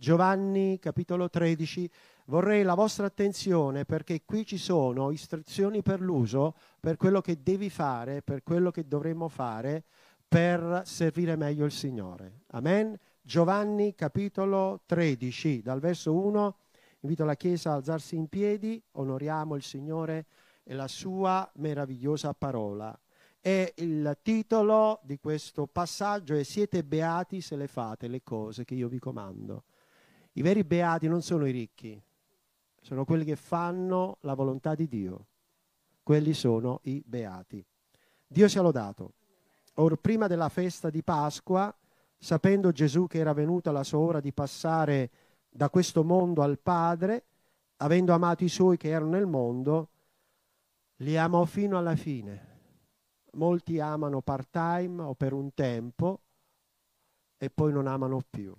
Giovanni capitolo 13, vorrei la vostra attenzione perché qui ci sono istruzioni per l'uso, per quello che devi fare, per quello che dovremmo fare per servire meglio il Signore. Amen. Giovanni capitolo 13, dal verso 1, invito la Chiesa a alzarsi in piedi, onoriamo il Signore e la sua meravigliosa parola. E il titolo di questo passaggio è Siete beati se le fate le cose che io vi comando. I veri beati non sono i ricchi, sono quelli che fanno la volontà di Dio. Quelli sono i beati. Dio sia lodato. Or prima della festa di Pasqua, sapendo Gesù che era venuta la sua ora di passare da questo mondo al Padre, avendo amato i suoi che erano nel mondo, li amò fino alla fine. Molti amano part-time o per un tempo e poi non amano più.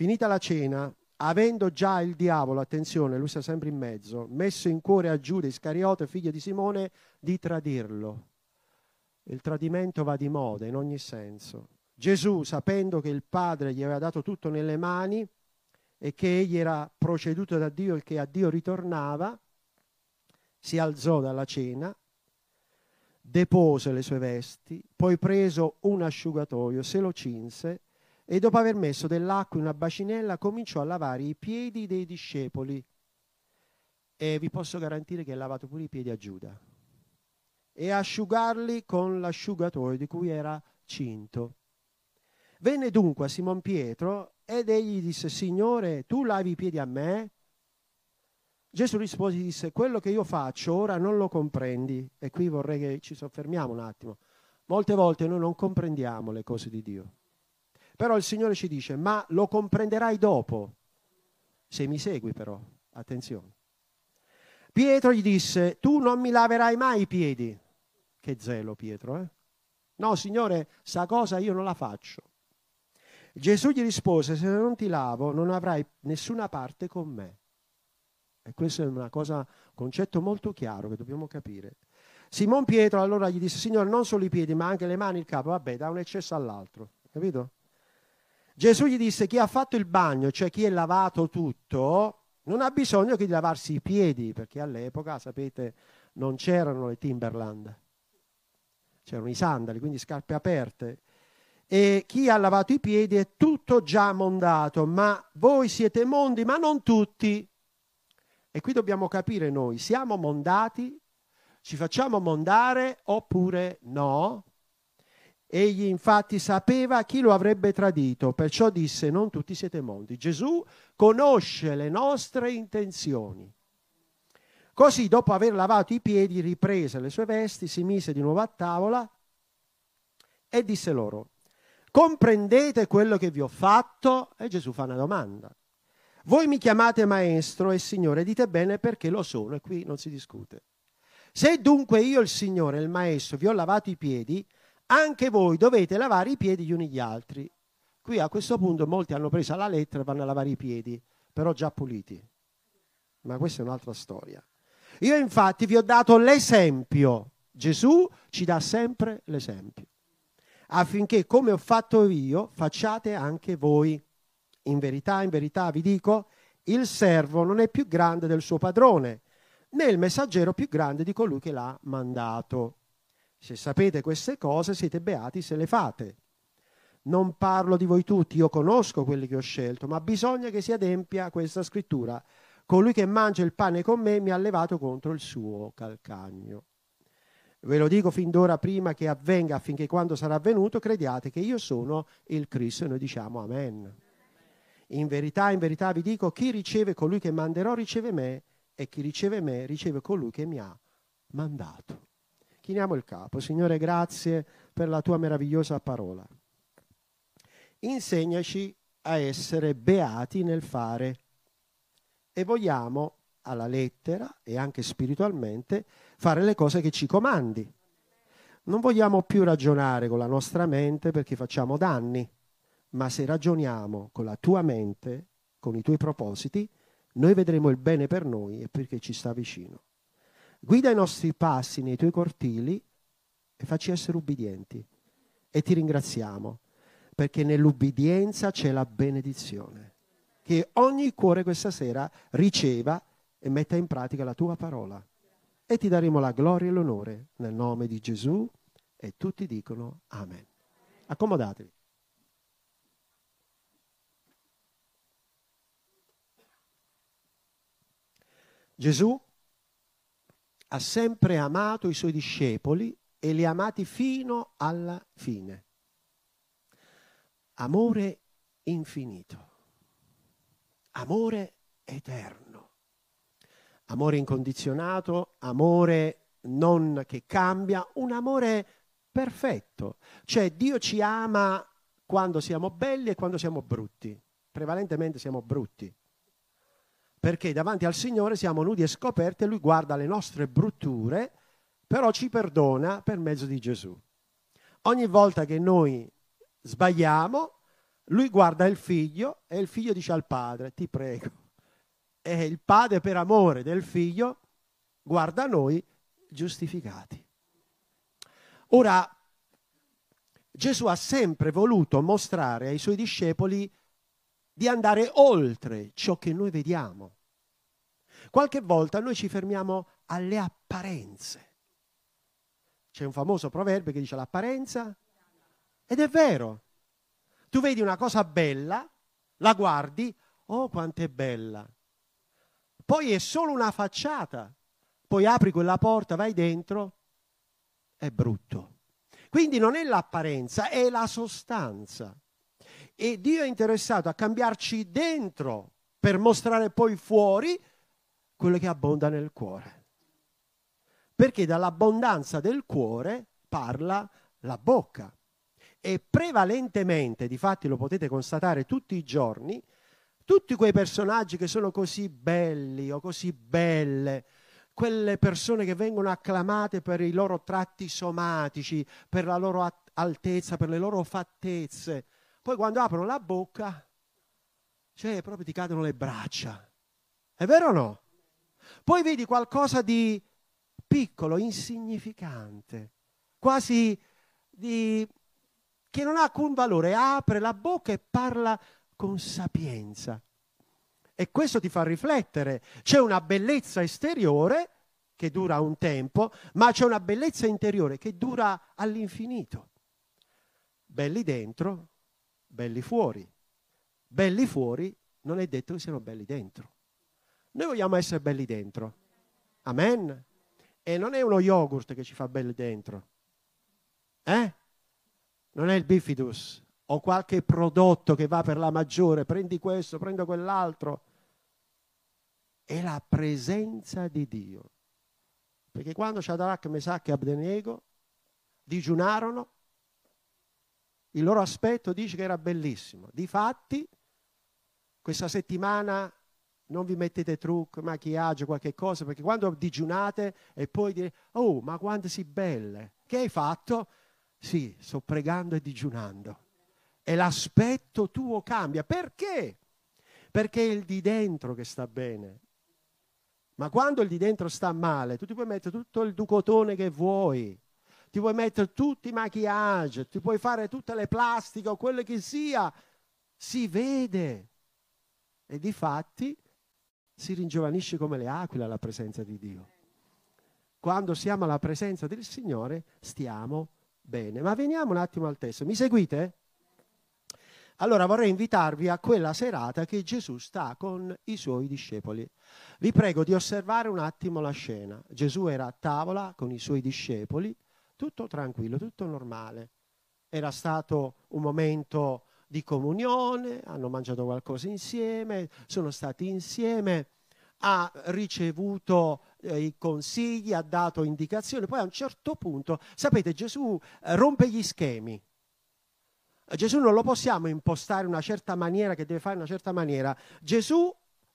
Finita la cena, avendo già il diavolo, attenzione, lui sta sempre in mezzo, messo in cuore a Giuda Iscariote, figlio di Simone, di tradirlo. Il tradimento va di moda in ogni senso. Gesù, sapendo che il Padre gli aveva dato tutto nelle mani e che egli era proceduto da Dio e che a Dio ritornava, si alzò dalla cena, depose le sue vesti, poi preso un asciugatoio, se lo cinse e dopo aver messo dell'acqua in una bacinella cominciò a lavare i piedi dei discepoli. E vi posso garantire che ha lavato pure i piedi a Giuda. E asciugarli con l'asciugatoio di cui era cinto. Venne dunque a Simon Pietro ed egli disse, Signore, tu lavi i piedi a me? Gesù rispose e disse, quello che io faccio ora non lo comprendi. E qui vorrei che ci soffermiamo un attimo. Molte volte noi non comprendiamo le cose di Dio. Però il Signore ci dice, ma lo comprenderai dopo, se mi segui però, attenzione. Pietro gli disse, tu non mi laverai mai i piedi. Che zelo Pietro, eh? No, Signore, sa cosa io non la faccio. Gesù gli rispose, se non ti lavo non avrai nessuna parte con me. E questo è cosa, un concetto molto chiaro che dobbiamo capire. Simon Pietro allora gli disse, Signore, non solo i piedi, ma anche le mani e il capo. Vabbè, da un eccesso all'altro. Capito? Gesù gli disse chi ha fatto il bagno, cioè chi è lavato tutto, non ha bisogno che di lavarsi i piedi, perché all'epoca, sapete, non c'erano le Timberland, c'erano i sandali, quindi scarpe aperte. E chi ha lavato i piedi è tutto già mondato, ma voi siete mondi, ma non tutti. E qui dobbiamo capire noi, siamo mondati, ci facciamo mondare oppure no? Egli infatti sapeva chi lo avrebbe tradito, perciò disse non tutti siete mondi. Gesù conosce le nostre intenzioni. Così, dopo aver lavato i piedi, riprese le sue vesti, si mise di nuovo a tavola e disse loro, comprendete quello che vi ho fatto? E Gesù fa una domanda. Voi mi chiamate maestro e signore, dite bene perché lo sono e qui non si discute. Se dunque io, il signore, il maestro, vi ho lavato i piedi, anche voi dovete lavare i piedi gli uni gli altri. Qui a questo punto molti hanno preso la lettera e vanno a lavare i piedi, però già puliti. Ma questa è un'altra storia. Io infatti vi ho dato l'esempio. Gesù ci dà sempre l'esempio. Affinché come ho fatto io, facciate anche voi. In verità, in verità vi dico, il servo non è più grande del suo padrone, né il messaggero più grande di colui che l'ha mandato. Se sapete queste cose siete beati se le fate. Non parlo di voi tutti, io conosco quelli che ho scelto, ma bisogna che si adempia questa scrittura. Colui che mangia il pane con me mi ha levato contro il suo calcagno. Ve lo dico fin d'ora prima che avvenga, affinché quando sarà avvenuto crediate che io sono il Cristo e noi diciamo Amen. In verità, in verità vi dico, chi riceve colui che manderò riceve me e chi riceve me riceve colui che mi ha mandato. Chiniamo il capo. Signore, grazie per la tua meravigliosa parola. Insegnaci a essere beati nel fare e vogliamo alla lettera e anche spiritualmente fare le cose che ci comandi. Non vogliamo più ragionare con la nostra mente perché facciamo danni, ma se ragioniamo con la tua mente, con i tuoi propositi, noi vedremo il bene per noi e perché ci sta vicino. Guida i nostri passi nei tuoi cortili e facci essere ubbidienti. E ti ringraziamo perché nell'ubbidienza c'è la benedizione. Che ogni cuore questa sera riceva e metta in pratica la tua parola. E ti daremo la gloria e l'onore nel nome di Gesù e tutti dicono Amen. Accomodatevi. Gesù ha sempre amato i suoi discepoli e li ha amati fino alla fine. Amore infinito, amore eterno, amore incondizionato, amore non che cambia, un amore perfetto. Cioè Dio ci ama quando siamo belli e quando siamo brutti. Prevalentemente siamo brutti perché davanti al Signore siamo nudi e scoperti e Lui guarda le nostre brutture, però ci perdona per mezzo di Gesù. Ogni volta che noi sbagliamo, Lui guarda il figlio e il figlio dice al padre, ti prego. E il padre per amore del figlio guarda noi giustificati. Ora, Gesù ha sempre voluto mostrare ai suoi discepoli di andare oltre ciò che noi vediamo. Qualche volta noi ci fermiamo alle apparenze. C'è un famoso proverbio che dice l'apparenza ed è vero. Tu vedi una cosa bella, la guardi, oh quanto è bella. Poi è solo una facciata. Poi apri quella porta, vai dentro, è brutto. Quindi non è l'apparenza, è la sostanza. E Dio è interessato a cambiarci dentro per mostrare poi fuori quello che abbonda nel cuore. Perché dall'abbondanza del cuore parla la bocca. E prevalentemente, difatti lo potete constatare tutti i giorni, tutti quei personaggi che sono così belli o così belle, quelle persone che vengono acclamate per i loro tratti somatici, per la loro altezza, per le loro fattezze, poi quando aprono la bocca, cioè proprio ti cadono le braccia. È vero o no? Poi vedi qualcosa di piccolo, insignificante, quasi di... che non ha alcun valore. Apre la bocca e parla con sapienza. E questo ti fa riflettere. C'è una bellezza esteriore che dura un tempo, ma c'è una bellezza interiore che dura all'infinito. Belli dentro, belli fuori. Belli fuori non è detto che siano belli dentro. Noi vogliamo essere belli dentro. Amen. E non è uno yogurt che ci fa belli dentro. Eh? Non è il bifidus o qualche prodotto che va per la maggiore, prendi questo, prendo quell'altro. È la presenza di Dio. Perché quando Shadrach, Mesach e Abdenego digiunarono, il loro aspetto dice che era bellissimo. Difatti, questa settimana non vi mettete trucco, machiaggio, qualche cosa, perché quando digiunate e poi dire, oh, ma quante si belle, che hai fatto? Sì, sto pregando e digiunando. E l'aspetto tuo cambia. Perché? Perché è il di dentro che sta bene. Ma quando il di dentro sta male, tu ti puoi mettere tutto il ducotone che vuoi, ti puoi mettere tutti i maquillage, ti puoi fare tutte le plastiche o quello che sia, si vede. E di fatti si ringiovanisce come le aquile alla presenza di Dio. Quando siamo alla presenza del Signore stiamo bene. Ma veniamo un attimo al testo. Mi seguite? Allora vorrei invitarvi a quella serata che Gesù sta con i suoi discepoli. Vi prego di osservare un attimo la scena. Gesù era a tavola con i suoi discepoli tutto tranquillo, tutto normale. Era stato un momento di comunione, hanno mangiato qualcosa insieme, sono stati insieme, ha ricevuto eh, i consigli, ha dato indicazioni, poi a un certo punto, sapete, Gesù eh, rompe gli schemi. Gesù non lo possiamo impostare in una certa maniera, che deve fare in una certa maniera. Gesù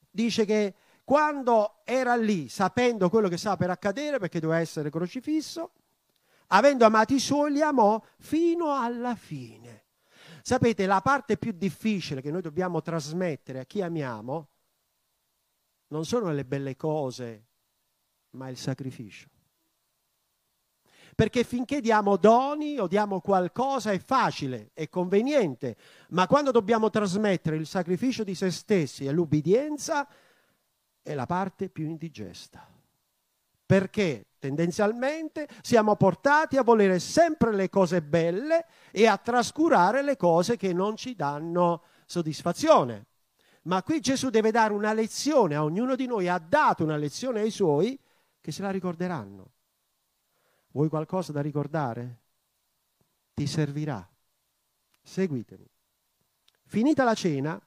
dice che quando era lì, sapendo quello che stava per accadere, perché doveva essere crocifisso, avendo amato i suoi, li amò fino alla fine. Sapete, la parte più difficile che noi dobbiamo trasmettere a chi amiamo non sono le belle cose, ma il sacrificio. Perché finché diamo doni o diamo qualcosa è facile, è conveniente, ma quando dobbiamo trasmettere il sacrificio di se stessi e l'ubbidienza è la parte più indigesta. Perché tendenzialmente siamo portati a volere sempre le cose belle e a trascurare le cose che non ci danno soddisfazione. Ma qui Gesù deve dare una lezione a ognuno di noi, ha dato una lezione ai suoi che se la ricorderanno. Vuoi qualcosa da ricordare? Ti servirà. Seguitemi. Finita la cena,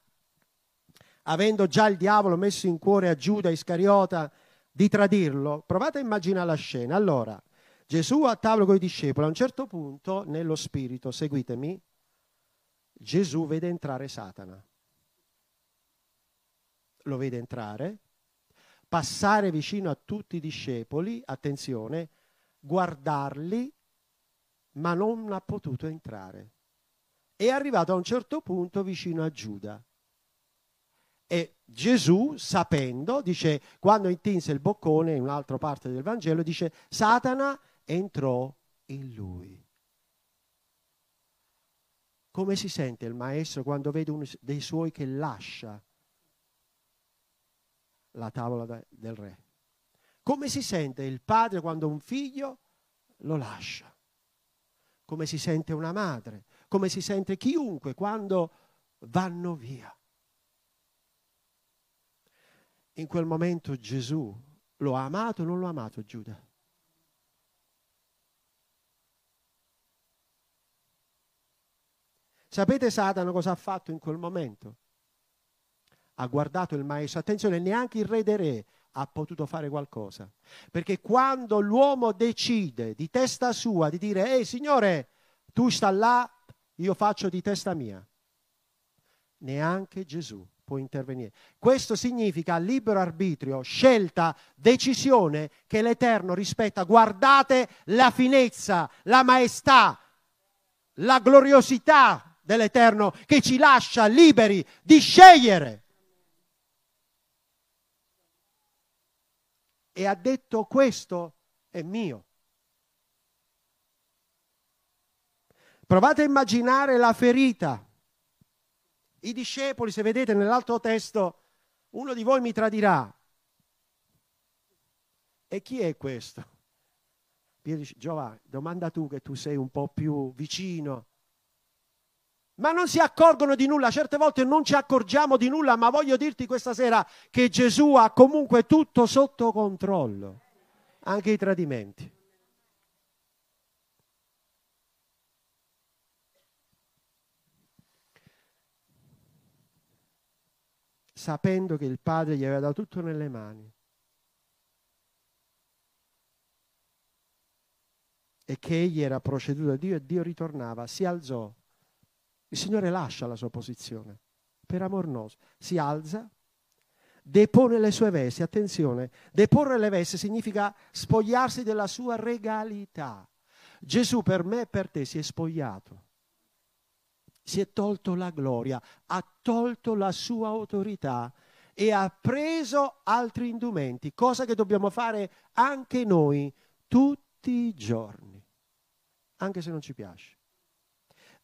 avendo già il diavolo messo in cuore a Giuda Iscariota di tradirlo, provate a immaginare la scena. Allora, Gesù a tavola con i discepoli, a un certo punto, nello spirito, seguitemi, Gesù vede entrare Satana lo vede entrare, passare vicino a tutti i discepoli, attenzione, guardarli, ma non ha potuto entrare. È arrivato a un certo punto vicino a Giuda. E Gesù, sapendo, dice, quando intinse il boccone, in un'altra parte del Vangelo, dice, Satana entrò in lui. Come si sente il maestro quando vede uno dei suoi che lascia la tavola del re. Come si sente il padre quando un figlio lo lascia? Come si sente una madre? Come si sente chiunque quando vanno via? In quel momento Gesù lo ha amato o non lo ha amato Giuda? Sapete Satana cosa ha fatto in quel momento? ha guardato il maestro. Attenzione, neanche il re dei re ha potuto fare qualcosa. Perché quando l'uomo decide di testa sua di dire, ehi signore, tu sta là, io faccio di testa mia, neanche Gesù può intervenire. Questo significa libero arbitrio, scelta, decisione che l'Eterno rispetta. Guardate la finezza, la maestà, la gloriosità dell'Eterno che ci lascia liberi di scegliere. e ha detto questo è mio. Provate a immaginare la ferita. I discepoli, se vedete nell'altro testo, uno di voi mi tradirà. E chi è questo? Giovanni, domanda tu che tu sei un po' più vicino ma non si accorgono di nulla, certe volte non ci accorgiamo di nulla, ma voglio dirti questa sera che Gesù ha comunque tutto sotto controllo, anche i tradimenti. Sapendo che il Padre gli aveva dato tutto nelle mani. E che egli era proceduto da Dio e Dio ritornava, si alzò il Signore lascia la sua posizione per amor nostro. Si alza, depone le sue vesti. Attenzione, deporre le vesti significa spogliarsi della sua regalità. Gesù per me e per te si è spogliato. Si è tolto la gloria, ha tolto la sua autorità e ha preso altri indumenti, cosa che dobbiamo fare anche noi tutti i giorni, anche se non ci piace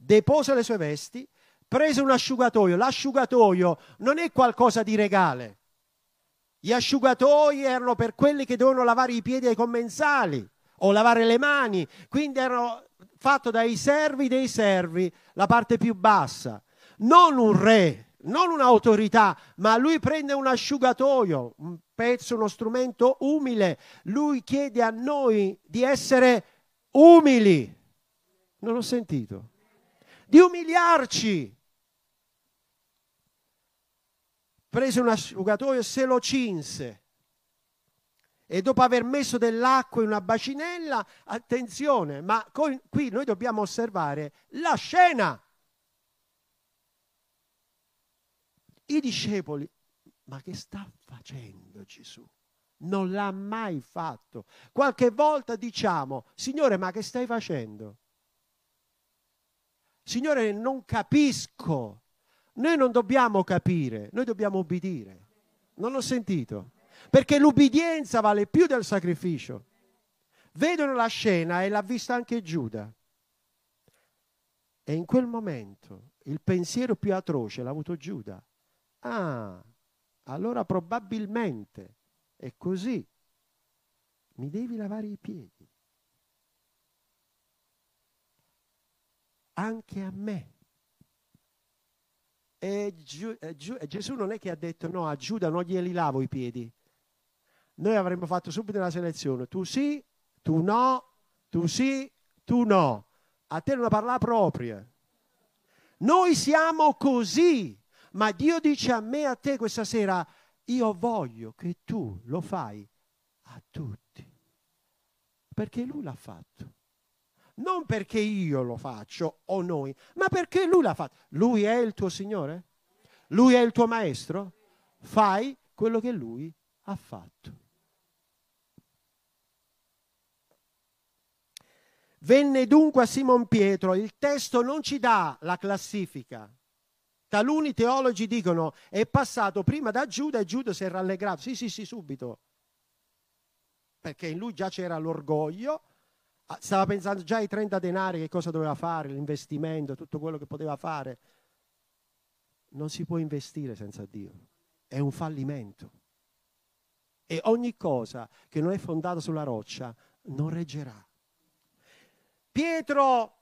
depose le sue vesti, prese un asciugatoio. L'asciugatoio non è qualcosa di regale. Gli asciugatoi erano per quelli che dovevano lavare i piedi ai commensali o lavare le mani, quindi erano fatto dai servi dei servi, la parte più bassa. Non un re, non un'autorità, ma lui prende un asciugatoio, un pezzo, uno strumento umile. Lui chiede a noi di essere umili. Non ho sentito di umiliarci. Prese un asciugatoio e se lo cinse. E dopo aver messo dell'acqua in una bacinella, attenzione, ma qui noi dobbiamo osservare la scena. I discepoli, ma che sta facendo Gesù? Non l'ha mai fatto. Qualche volta diciamo, Signore, ma che stai facendo? Signore, non capisco. Noi non dobbiamo capire, noi dobbiamo obbedire. Non ho sentito. Perché l'ubbidienza vale più del sacrificio. vedono la scena e l'ha vista anche Giuda. E in quel momento il pensiero più atroce l'ha avuto Giuda. Ah, allora probabilmente è così. Mi devi lavare i piedi. Anche a me. E, Giu, e, Giu, e Gesù non è che ha detto no, a Giuda non glieli lavo i piedi. Noi avremmo fatto subito la selezione. Tu sì, tu no, tu sì, tu no. A te non parla propria. Noi siamo così, ma Dio dice a me e a te questa sera, io voglio che tu lo fai a tutti, perché Lui l'ha fatto. Non perché io lo faccio o noi, ma perché Lui l'ha fatto. Lui è il tuo Signore? Lui è il tuo Maestro? Fai quello che Lui ha fatto. Venne dunque a Simon Pietro, il testo non ci dà la classifica. Taluni teologi dicono è passato prima da Giuda e Giuda si è rallegrato. Sì, sì, sì, subito. Perché in lui già c'era l'orgoglio, ah, stava pensando già ai 30 denari, che cosa doveva fare, l'investimento, tutto quello che poteva fare. Non si può investire senza Dio, è un fallimento. E ogni cosa che non è fondata sulla roccia non reggerà. Pietro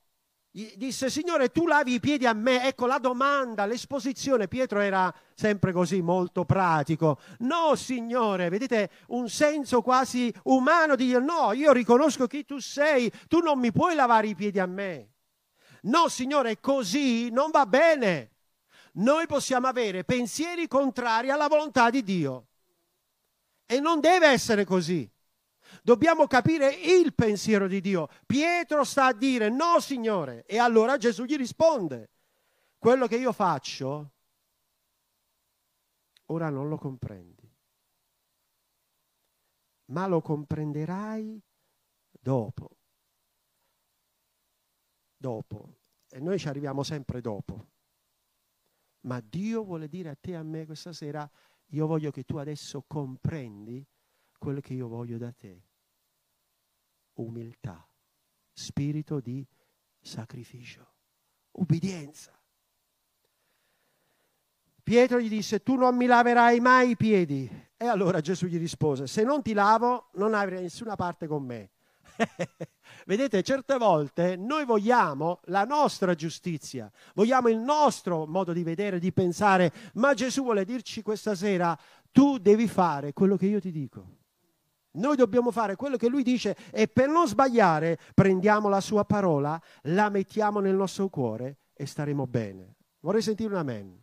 disse, Signore, tu lavi i piedi a me. Ecco la domanda, l'esposizione. Pietro era sempre così, molto pratico. No, Signore, vedete un senso quasi umano di dire, no, io riconosco chi tu sei, tu non mi puoi lavare i piedi a me. No, Signore, così non va bene. Noi possiamo avere pensieri contrari alla volontà di Dio. E non deve essere così. Dobbiamo capire il pensiero di Dio. Pietro sta a dire no, Signore. E allora Gesù gli risponde, quello che io faccio, ora non lo comprendi, ma lo comprenderai dopo. Dopo. E noi ci arriviamo sempre dopo. Ma Dio vuole dire a te e a me questa sera, io voglio che tu adesso comprendi quello che io voglio da te. Umiltà, spirito di sacrificio, ubbidienza. Pietro gli disse, tu non mi laverai mai i piedi. E allora Gesù gli rispose, se non ti lavo non avrai nessuna parte con me. Vedete, certe volte noi vogliamo la nostra giustizia, vogliamo il nostro modo di vedere, di pensare, ma Gesù vuole dirci questa sera, tu devi fare quello che io ti dico. Noi dobbiamo fare quello che lui dice e per non sbagliare prendiamo la sua parola, la mettiamo nel nostro cuore e staremo bene. Vorrei sentire un amen.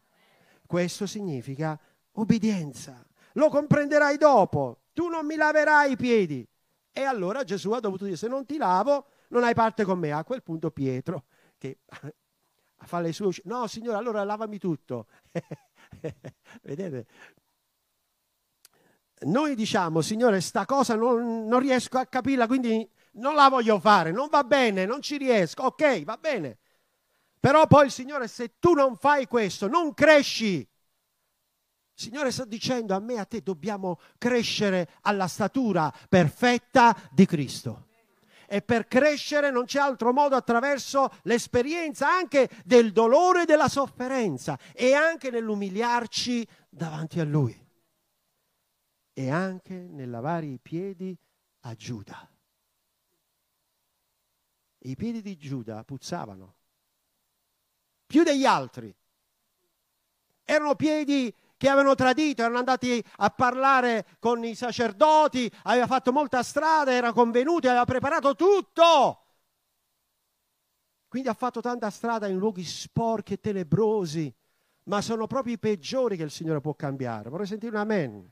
Questo significa obbedienza. Lo comprenderai dopo. Tu non mi laverai i piedi. E allora Gesù ha dovuto dire, se non ti lavo, non hai parte con me. A quel punto Pietro, che fa le sue no signore, allora lavami tutto. Vedete? Noi diciamo, Signore, sta cosa non, non riesco a capirla, quindi non la voglio fare, non va bene, non ci riesco, ok, va bene. Però poi il Signore, se tu non fai questo, non cresci. Il Signore sta dicendo a me e a te dobbiamo crescere alla statura perfetta di Cristo. E per crescere non c'è altro modo attraverso l'esperienza anche del dolore e della sofferenza e anche nell'umiliarci davanti a Lui e anche nel lavare i piedi a Giuda. I piedi di Giuda puzzavano più degli altri. Erano piedi che avevano tradito, erano andati a parlare con i sacerdoti, aveva fatto molta strada, era convenuto, aveva preparato tutto. Quindi ha fatto tanta strada in luoghi sporchi e tenebrosi, ma sono proprio i peggiori che il Signore può cambiare. Vorrei sentire un amen.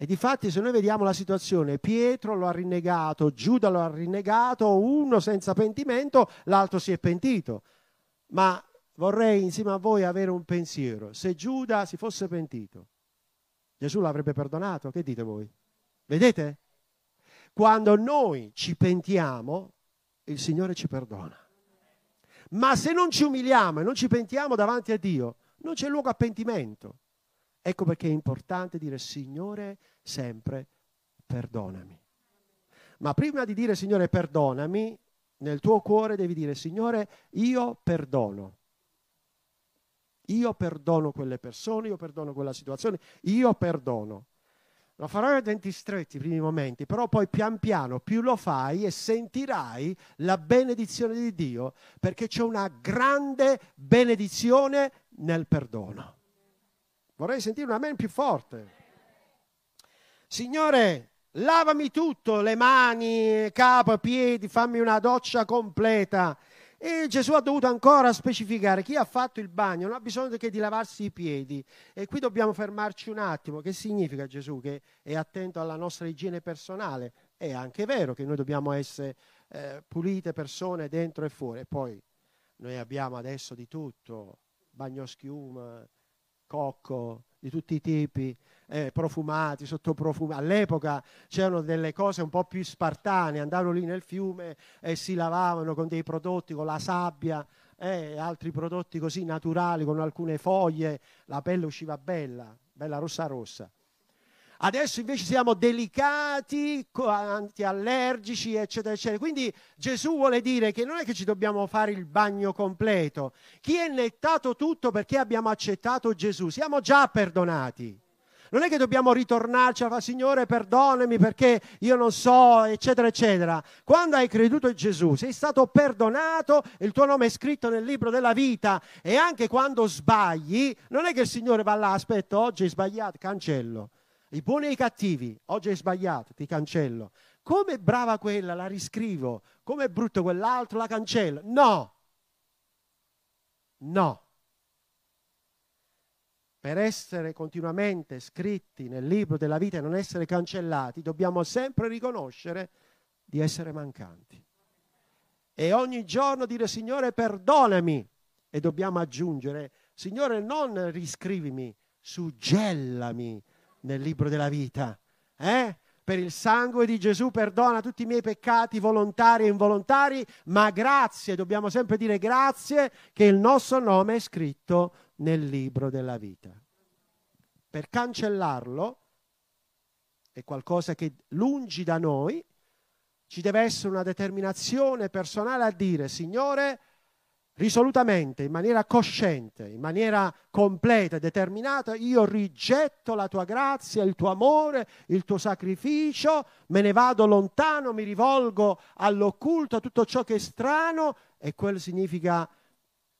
E difatti se noi vediamo la situazione, Pietro lo ha rinnegato, Giuda lo ha rinnegato, uno senza pentimento, l'altro si è pentito. Ma vorrei insieme a voi avere un pensiero. Se Giuda si fosse pentito, Gesù l'avrebbe perdonato? Che dite voi? Vedete? Quando noi ci pentiamo, il Signore ci perdona. Ma se non ci umiliamo e non ci pentiamo davanti a Dio, non c'è luogo a pentimento. Ecco perché è importante dire Signore, sempre perdonami. Ma prima di dire Signore perdonami, nel tuo cuore devi dire Signore io perdono. Io perdono quelle persone, io perdono quella situazione, io perdono. Lo farai a denti stretti i primi momenti, però poi pian piano più lo fai e sentirai la benedizione di Dio, perché c'è una grande benedizione nel perdono. Vorrei sentire un amen più forte. Signore, lavami tutto, le mani, capo, piedi, fammi una doccia completa. E Gesù ha dovuto ancora specificare chi ha fatto il bagno non ha bisogno che di lavarsi i piedi. E qui dobbiamo fermarci un attimo. Che significa Gesù che è attento alla nostra igiene personale? È anche vero che noi dobbiamo essere eh, pulite persone dentro e fuori. E poi noi abbiamo adesso di tutto, bagno schiuma, cocco, di tutti i tipi eh, profumati, sottoprofumati. All'epoca c'erano delle cose un po' più spartane, andavano lì nel fiume e si lavavano con dei prodotti, con la sabbia e eh, altri prodotti così naturali, con alcune foglie, la pelle usciva bella, bella rossa rossa. Adesso invece siamo delicati, antiallergici, eccetera, eccetera. Quindi Gesù vuole dire che non è che ci dobbiamo fare il bagno completo. Chi è nettato tutto perché abbiamo accettato Gesù? Siamo già perdonati. Non è che dobbiamo ritornarci a fare, Signore, perdonami perché io non so, eccetera, eccetera. Quando hai creduto in Gesù, sei stato perdonato, il tuo nome è scritto nel libro della vita e anche quando sbagli, non è che il Signore va là, aspetta, oggi hai sbagliato, cancello. I buoni e i cattivi, oggi hai sbagliato, ti cancello. Come brava quella, la riscrivo. Come brutto quell'altro, la cancello. No. No per essere continuamente scritti nel libro della vita e non essere cancellati, dobbiamo sempre riconoscere di essere mancanti. E ogni giorno dire Signore perdonami e dobbiamo aggiungere Signore non riscrivimi, suggellami nel libro della vita. Eh? Per il sangue di Gesù perdona tutti i miei peccati volontari e involontari, ma grazie, dobbiamo sempre dire grazie che il nostro nome è scritto nel libro della vita. Per cancellarlo è qualcosa che lungi da noi, ci deve essere una determinazione personale a dire, Signore, risolutamente, in maniera cosciente, in maniera completa e determinata, io rigetto la tua grazia, il tuo amore, il tuo sacrificio, me ne vado lontano, mi rivolgo all'occulto, a tutto ciò che è strano e quello significa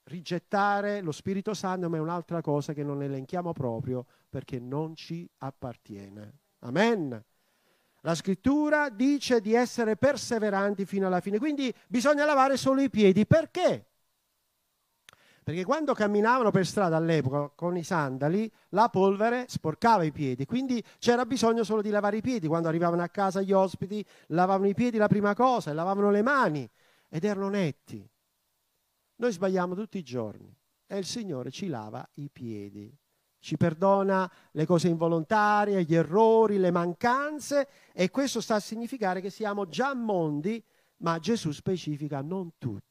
rigettare lo Spirito Santo, ma è un'altra cosa che non elenchiamo proprio perché non ci appartiene. Amen. La scrittura dice di essere perseveranti fino alla fine, quindi bisogna lavare solo i piedi. Perché? Perché quando camminavano per strada all'epoca con i sandali, la polvere sporcava i piedi, quindi c'era bisogno solo di lavare i piedi. Quando arrivavano a casa gli ospiti, lavavano i piedi la prima cosa, lavavano le mani ed erano netti. Noi sbagliamo tutti i giorni e il Signore ci lava i piedi, ci perdona le cose involontarie, gli errori, le mancanze e questo sta a significare che siamo già mondi, ma Gesù specifica non tutti.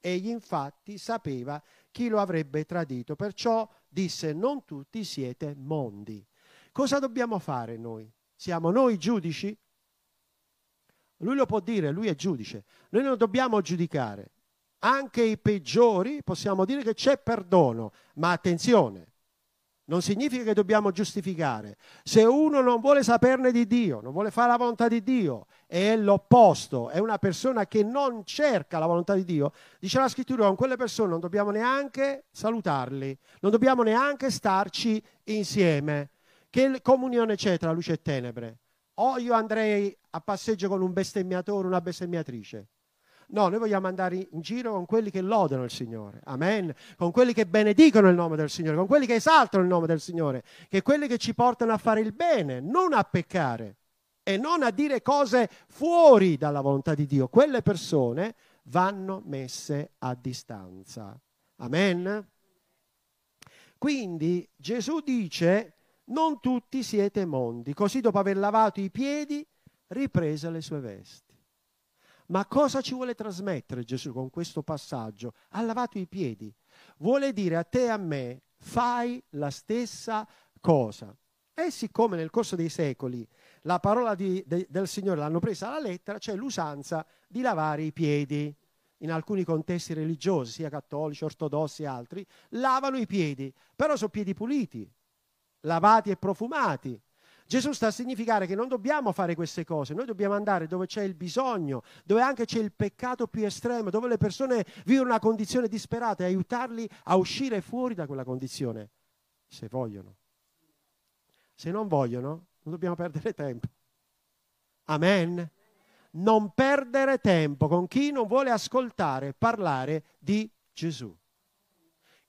Egli infatti sapeva chi lo avrebbe tradito, perciò disse non tutti siete mondi. Cosa dobbiamo fare noi? Siamo noi giudici? Lui lo può dire, lui è giudice. Noi non dobbiamo giudicare anche i peggiori possiamo dire che c'è perdono, ma attenzione, non significa che dobbiamo giustificare. Se uno non vuole saperne di Dio, non vuole fare la volontà di Dio, è l'opposto, è una persona che non cerca la volontà di Dio, dice la scrittura, con quelle persone non dobbiamo neanche salutarli, non dobbiamo neanche starci insieme. Che comunione c'è tra luce e tenebre? O io andrei a passeggio con un bestemmiatore, una bestemmiatrice? No, noi vogliamo andare in giro con quelli che lodano il Signore. Amen. Con quelli che benedicono il nome del Signore, con quelli che esaltano il nome del Signore, che quelli che ci portano a fare il bene, non a peccare e non a dire cose fuori dalla volontà di Dio. Quelle persone vanno messe a distanza. Amen. Quindi Gesù dice, non tutti siete mondi. Così dopo aver lavato i piedi, riprese le sue vesti. Ma cosa ci vuole trasmettere Gesù con questo passaggio? Ha lavato i piedi. Vuole dire a te e a me, fai la stessa cosa. E siccome nel corso dei secoli la parola di, de, del Signore l'hanno presa alla lettera, c'è l'usanza di lavare i piedi. In alcuni contesti religiosi, sia cattolici, ortodossi e altri, lavano i piedi, però sono piedi puliti, lavati e profumati. Gesù sta a significare che non dobbiamo fare queste cose, noi dobbiamo andare dove c'è il bisogno, dove anche c'è il peccato più estremo, dove le persone vivono una condizione disperata e aiutarli a uscire fuori da quella condizione, se vogliono. Se non vogliono, non dobbiamo perdere tempo. Amen. Non perdere tempo con chi non vuole ascoltare parlare di Gesù.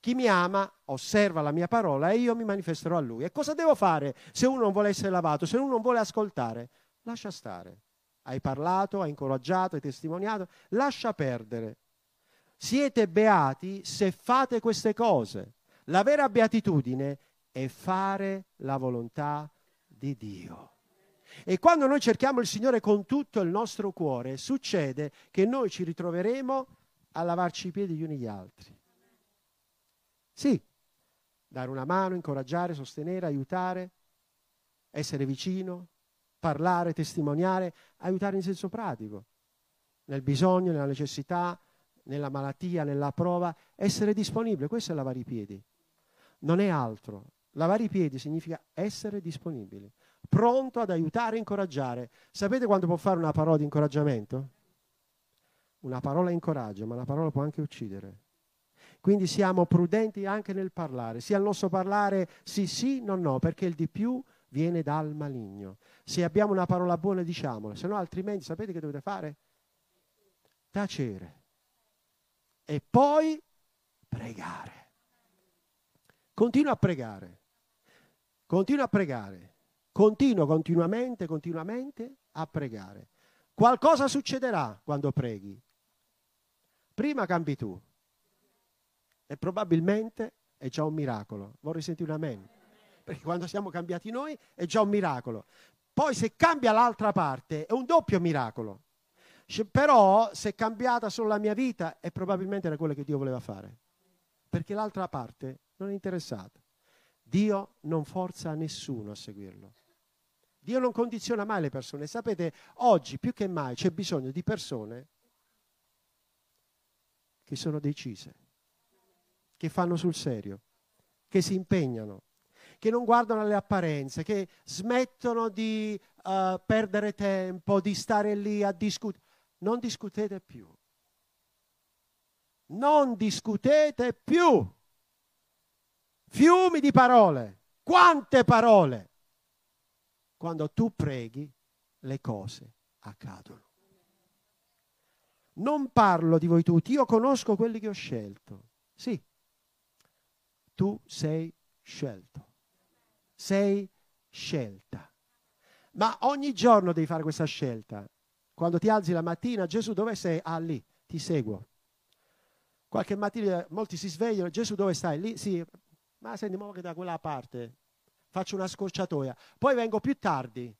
Chi mi ama osserva la mia parola e io mi manifesterò a lui. E cosa devo fare se uno non vuole essere lavato, se uno non vuole ascoltare? Lascia stare. Hai parlato, hai incoraggiato, hai testimoniato, lascia perdere. Siete beati se fate queste cose. La vera beatitudine è fare la volontà di Dio. E quando noi cerchiamo il Signore con tutto il nostro cuore, succede che noi ci ritroveremo a lavarci i piedi gli uni gli altri. Sì, dare una mano, incoraggiare, sostenere, aiutare, essere vicino, parlare, testimoniare, aiutare in senso pratico, nel bisogno, nella necessità, nella malattia, nella prova, essere disponibile, questo è lavare i piedi, non è altro, Lavare i piedi significa essere disponibili, pronto ad aiutare e incoraggiare. Sapete quando può fare una parola di incoraggiamento? Una parola incoraggia, ma una parola può anche uccidere. Quindi siamo prudenti anche nel parlare, sia il nostro parlare sì sì, no no, perché il di più viene dal maligno. Se abbiamo una parola buona diciamola, se no altrimenti sapete che dovete fare? Tacere. E poi pregare. Continua a pregare. Continua a pregare. Continua continuamente, continuamente a pregare. Qualcosa succederà quando preghi. Prima cambi tu. E probabilmente è già un miracolo. Vorrei sentire un amen. Perché quando siamo cambiati noi è già un miracolo. Poi se cambia l'altra parte è un doppio miracolo. Però se è cambiata solo la mia vita è probabilmente era quello che Dio voleva fare. Perché l'altra parte non è interessato. Dio non forza nessuno a seguirlo. Dio non condiziona mai le persone. Sapete, oggi più che mai c'è bisogno di persone che sono decise, che fanno sul serio, che si impegnano, che non guardano alle apparenze, che smettono di uh, perdere tempo, di stare lì a discutere. Non discutete più. Non discutete più. Fiumi di parole. Quante parole? Quando tu preghi, le cose accadono. Non parlo di voi tutti, io conosco quelli che ho scelto. Sì, tu sei scelto. Sei scelta. Ma ogni giorno devi fare questa scelta. Quando ti alzi la mattina, Gesù dove sei? Ah, lì, ti seguo. Qualche mattina molti si svegliano, Gesù dove stai? Lì, sì, ma senti, che da quella parte faccio una scorciatoia, poi vengo più tardi.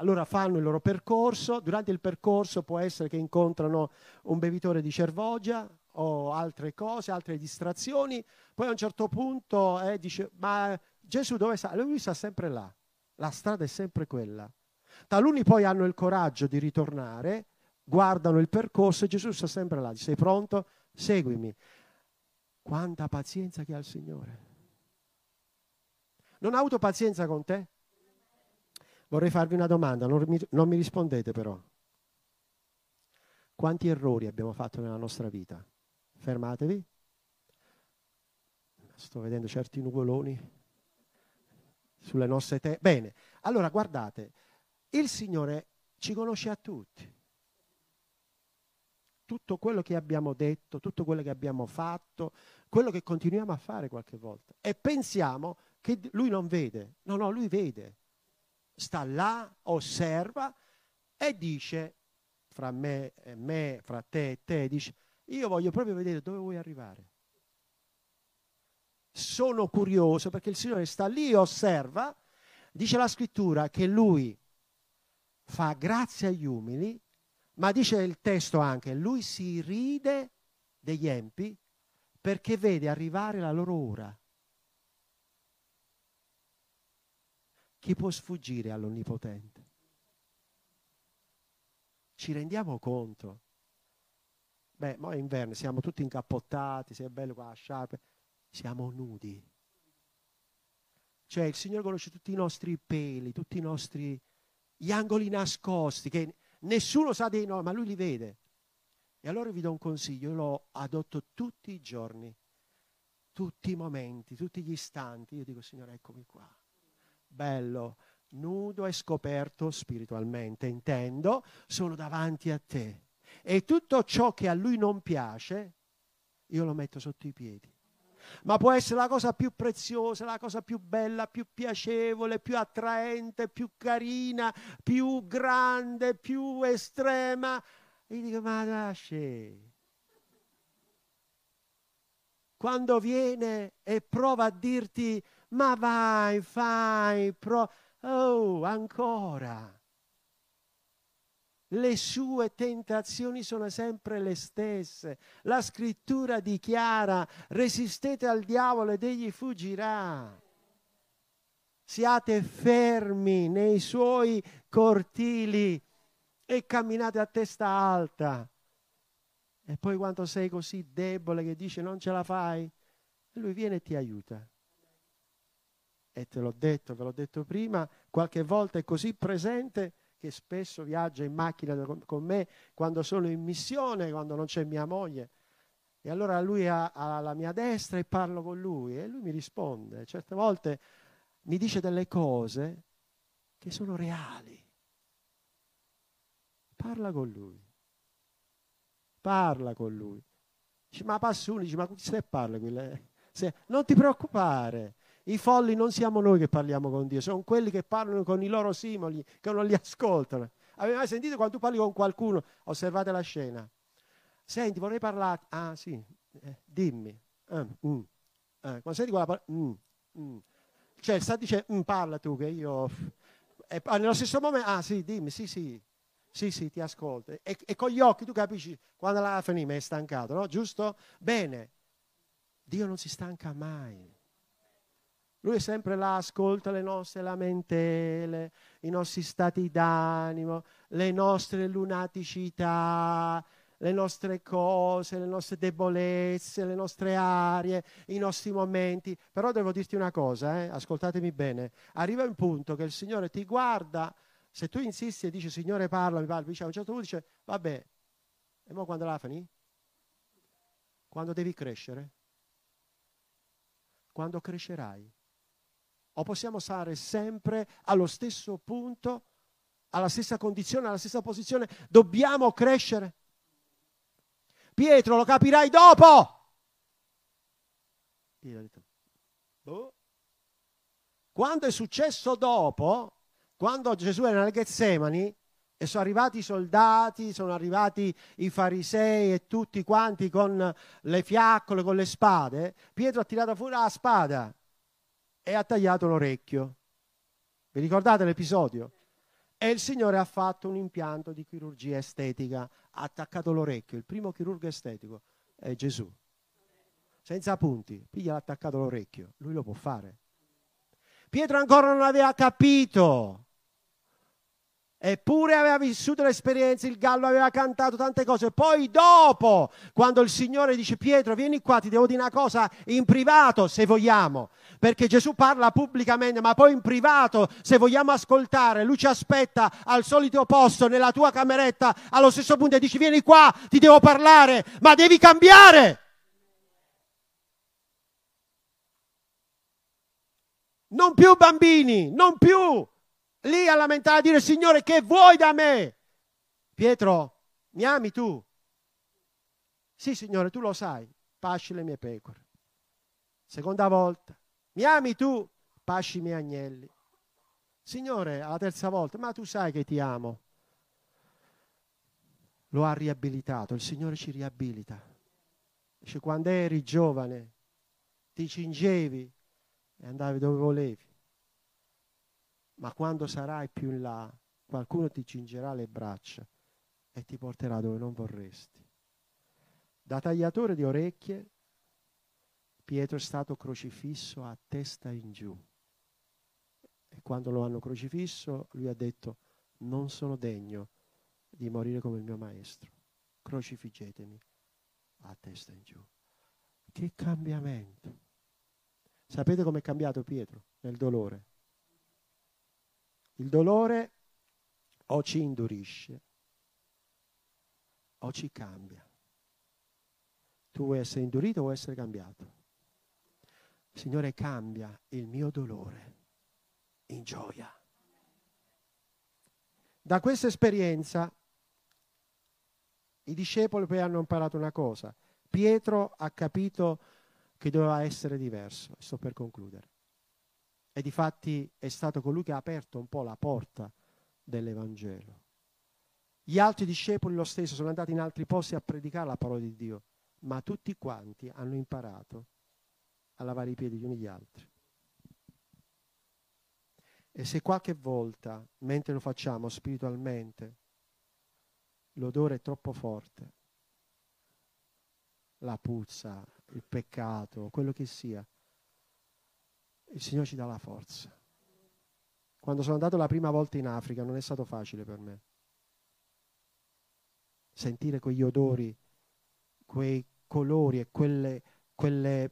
Allora fanno il loro percorso, durante il percorso può essere che incontrano un bevitore di cervogia o altre cose, altre distrazioni, poi a un certo punto eh, dice, ma Gesù dove sta? Lui sta sempre là, la strada è sempre quella. Taluni poi hanno il coraggio di ritornare, guardano il percorso e Gesù sta sempre là, sei pronto? Seguimi. Quanta pazienza che ha il Signore. Non ha avuto pazienza con te? Vorrei farvi una domanda, non mi, non mi rispondete però. Quanti errori abbiamo fatto nella nostra vita? Fermatevi. Sto vedendo certi nuvoloni sulle nostre teste. Bene, allora guardate, il Signore ci conosce a tutti. Tutto quello che abbiamo detto, tutto quello che abbiamo fatto, quello che continuiamo a fare qualche volta. E pensiamo che lui non vede. No, no, lui vede. Sta là, osserva e dice, fra me e me, fra te e te, dice, io voglio proprio vedere dove vuoi arrivare. Sono curioso perché il Signore sta lì e osserva. Dice la scrittura che lui fa grazia agli umili, ma dice il testo anche, lui si ride degli empi perché vede arrivare la loro ora. Chi può sfuggire all'Onnipotente? Ci rendiamo conto? Beh, ma è inverno, siamo tutti incappottati, se è bello qua, sciarpe, siamo nudi. Cioè il Signore conosce tutti i nostri peli, tutti i nostri gli angoli nascosti che nessuno sa dei noi, ma lui li vede. E allora vi do un consiglio, io lo adotto tutti i giorni, tutti i momenti, tutti gli istanti. Io dico, Signore, eccomi qua. Bello, nudo e scoperto spiritualmente, intendo, sono davanti a te. E tutto ciò che a lui non piace, io lo metto sotto i piedi. Ma può essere la cosa più preziosa, la cosa più bella, più piacevole, più attraente, più carina, più grande, più estrema. E io dico, ma lasci. Quando viene e prova a dirti, ma vai, fai, pro... Oh, ancora. Le sue tentazioni sono sempre le stesse. La scrittura dichiara, resistete al diavolo ed egli fuggirà. Siate fermi nei suoi cortili e camminate a testa alta. E poi quando sei così debole che dice non ce la fai, lui viene e ti aiuta. E te l'ho detto, ve l'ho detto prima, qualche volta è così presente che spesso viaggia in macchina con me quando sono in missione, quando non c'è mia moglie. E allora lui ha, ha la mia destra e parlo con lui e lui mi risponde. Certe volte mi dice delle cose che sono reali Parla con lui. Parla con lui. Dice, ma Passuno, dice, ma se parla quelle? Se, non ti preoccupare. I folli non siamo noi che parliamo con Dio, sono quelli che parlano con i loro simoli, che non li ascoltano. Avete mai sentito quando tu parli con qualcuno? Osservate la scena. Senti, vorrei parlare. Ah, sì, eh, dimmi. Ah, mm. eh, quando senti quella parola, mm, mm. cioè sta dicendo, mm, parla tu, che io. E, nello stesso momento, ah, sì, dimmi, sì, sì. Sì, sì, ti ascolto. E, e, con gli occhi tu capisci quando la finita è stancato, no? Giusto? Bene. Dio non si stanca mai. Lui è sempre là, ascolta le nostre lamentele, i nostri stati d'animo, le nostre lunaticità, le nostre cose, le nostre debolezze, le nostre arie, i nostri momenti. Però devo dirti una cosa, eh? ascoltatemi bene. Arriva un punto che il Signore ti guarda se tu insisti e dici Signore parla, mi parla, dice, a un certo punto dice vabbè, e mo quando la fini? Quando devi crescere? Quando crescerai? O possiamo stare sempre allo stesso punto, alla stessa condizione, alla stessa posizione? Dobbiamo crescere. Pietro, lo capirai dopo. Boh. Quando è successo dopo, quando Gesù era nel Getsemani e sono arrivati i soldati, sono arrivati i farisei e tutti quanti con le fiaccole, con le spade, Pietro ha tirato fuori la spada e ha tagliato l'orecchio. Vi ricordate l'episodio? E il Signore ha fatto un impianto di chirurgia estetica, ha attaccato l'orecchio. Il primo chirurgo estetico è Gesù. Senza punti, piglia l'ha attaccato l'orecchio. Lui lo può fare. Pietro ancora non aveva capito Eppure aveva vissuto l'esperienza, il gallo aveva cantato tante cose. Poi dopo, quando il Signore dice Pietro, vieni qua, ti devo dire una cosa in privato, se vogliamo. Perché Gesù parla pubblicamente, ma poi in privato, se vogliamo ascoltare, lui ci aspetta al solito posto, nella tua cameretta, allo stesso punto e dice vieni qua, ti devo parlare, ma devi cambiare. Non più bambini, non più lì a lamentare, a dire Signore che vuoi da me? Pietro, mi ami tu? Sì, Signore, tu lo sai, pasci le mie pecore. Seconda volta, mi ami tu? Pasci i miei agnelli. Signore, alla terza volta, ma tu sai che ti amo. Lo ha riabilitato, il Signore ci riabilita. Dice, quando eri giovane, ti cingevi e andavi dove volevi ma quando sarai più in là, qualcuno ti cingerà le braccia e ti porterà dove non vorresti. Da tagliatore di orecchie, Pietro è stato crocifisso a testa in giù. E quando lo hanno crocifisso, lui ha detto, non sono degno di morire come il mio maestro. Crocifiggetemi a testa in giù. Che cambiamento. Sapete com'è cambiato Pietro nel dolore? Il dolore o ci indurisce o ci cambia. Tu vuoi essere indurito o vuoi essere cambiato? Signore, cambia il mio dolore in gioia. Da questa esperienza i discepoli poi hanno imparato una cosa. Pietro ha capito che doveva essere diverso. Sto per concludere. E difatti è stato colui che ha aperto un po' la porta dell'Evangelo. Gli altri discepoli lo stesso sono andati in altri posti a predicare la parola di Dio, ma tutti quanti hanno imparato a lavare i piedi gli uni gli altri. E se qualche volta, mentre lo facciamo spiritualmente, l'odore è troppo forte, la puzza, il peccato, quello che sia, il Signore ci dà la forza. Quando sono andato la prima volta in Africa non è stato facile per me. Sentire quegli odori, quei colori e quelle, quelle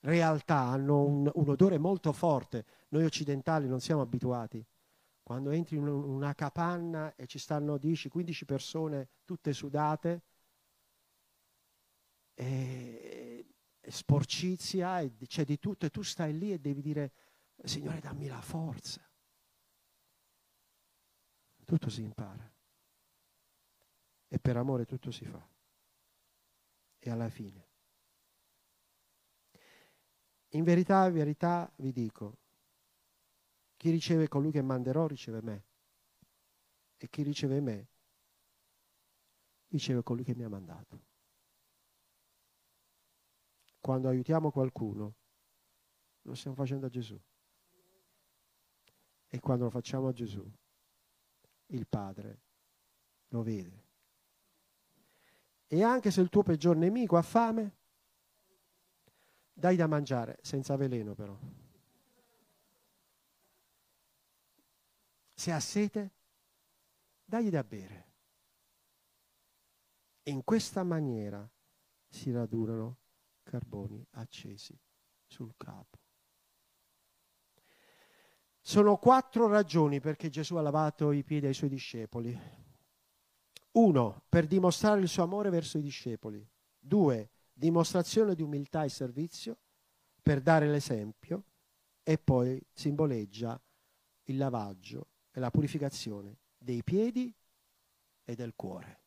realtà hanno un, un, odore molto forte. Noi occidentali non siamo abituati. Quando entri in una capanna e ci stanno 10-15 persone tutte sudate, e, sporcizia, e c'è di tutto, e tu stai lì e devi dire, Signore dammi la forza. Tutto si impara. E per amore tutto si fa. E alla fine in verità, in verità vi dico, chi riceve colui che manderò riceve me e chi riceve me riceve colui che mi ha mandato. Quando aiutiamo qualcuno, lo stiamo facendo a Gesù. E quando lo facciamo a Gesù, il Padre lo vede. E anche se il tuo peggior nemico ha fame, dai da mangiare, senza veleno però. Se ha sete, dagli da bere. In questa maniera si radunano carboni accesi sul capo. Sono quattro ragioni perché Gesù ha lavato i piedi ai suoi discepoli. Uno, per dimostrare il suo amore verso i discepoli. Due, dimostrazione di umiltà e servizio per dare l'esempio e poi simboleggia il lavaggio e la purificazione dei piedi e del cuore.